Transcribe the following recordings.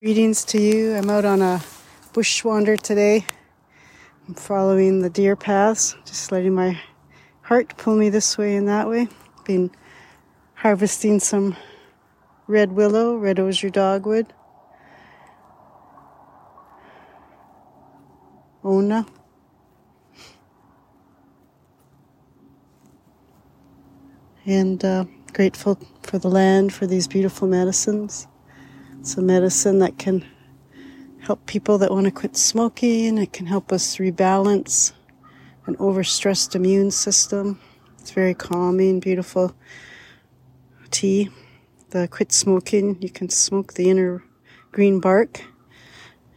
Greetings to you. I'm out on a bush wander today. I'm following the deer paths, just letting my heart pull me this way and that way. Been harvesting some red willow, red osier dogwood, Ona. And uh, grateful for the land, for these beautiful medicines. It's a medicine that can help people that want to quit smoking. It can help us rebalance an overstressed immune system. It's very calming, beautiful tea. The quit smoking, you can smoke the inner green bark,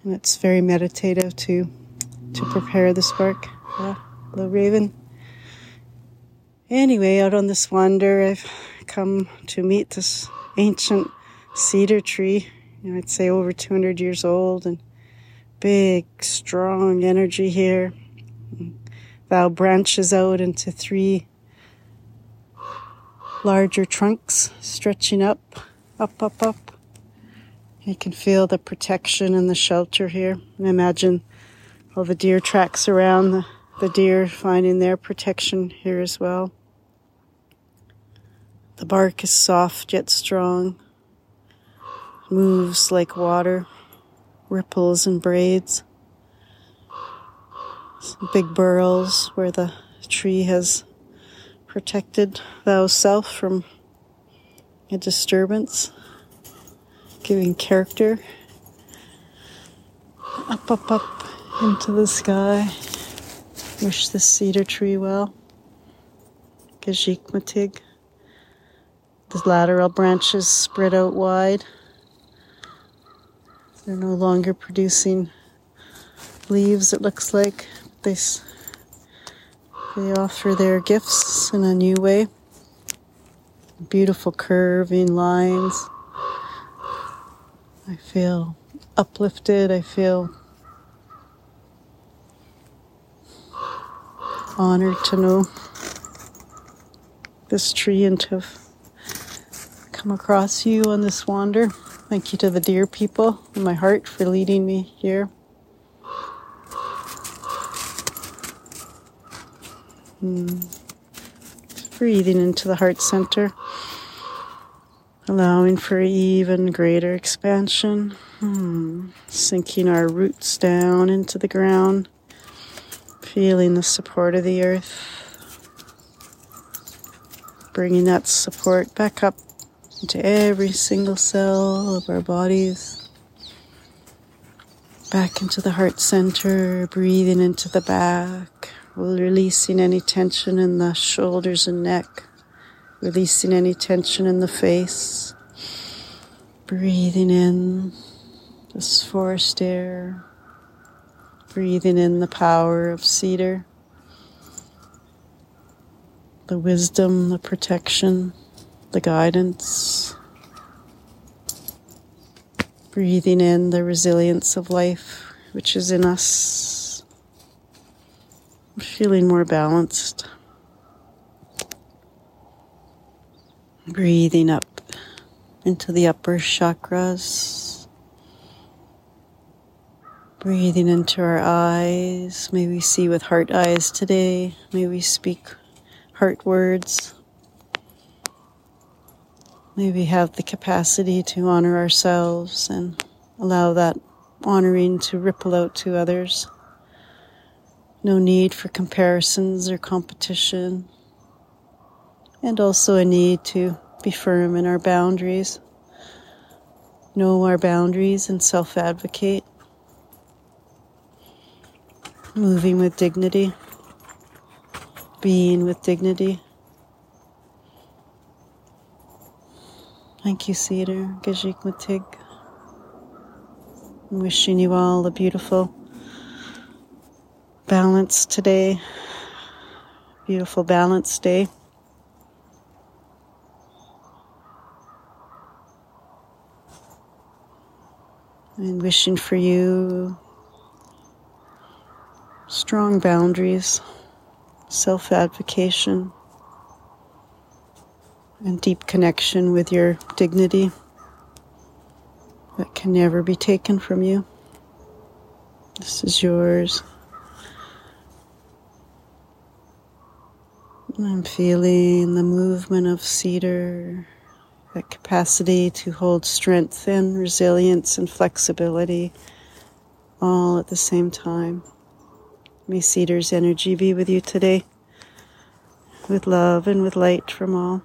and it's very meditative to to prepare this bark. Yeah, Raven. Anyway, out on this wander, I've come to meet this ancient cedar tree. You know, I'd say over 200 years old and big, strong energy here. Thou branches out into three larger trunks stretching up, up, up, up. You can feel the protection and the shelter here. And imagine all the deer tracks around the, the deer finding their protection here as well. The bark is soft yet strong moves like water, ripples and braids. Some big burrows where the tree has protected thou self from a disturbance, giving character up, up, up into the sky. Wish this cedar tree well. Gajik The lateral branches spread out wide. They're no longer producing leaves, it looks like. They, they offer their gifts in a new way. Beautiful curving lines. I feel uplifted. I feel honored to know this tree and to come across you on this wander. Thank you to the dear people in my heart for leading me here. Hmm. Breathing into the heart center, allowing for even greater expansion. Hmm. Sinking our roots down into the ground, feeling the support of the earth, bringing that support back up into every single cell of our bodies. Back into the heart center, breathing into the back, releasing any tension in the shoulders and neck, releasing any tension in the face. Breathing in this forest air, breathing in the power of cedar, the wisdom, the protection the guidance. Breathing in the resilience of life which is in us. Feeling more balanced. Breathing up into the upper chakras. Breathing into our eyes. May we see with heart eyes today. May we speak heart words. May we have the capacity to honor ourselves and allow that honoring to ripple out to others. No need for comparisons or competition. And also a need to be firm in our boundaries, know our boundaries, and self advocate. Moving with dignity, being with dignity. Thank you, Cedar, Gajik Matig. I'm wishing you all a beautiful balance today. Beautiful balance day. And wishing for you strong boundaries, self advocation and deep connection with your dignity, that can never be taken from you. This is yours. I'm feeling the movement of cedar, that capacity to hold strength and resilience and flexibility all at the same time. May cedar's energy be with you today, with love and with light from all.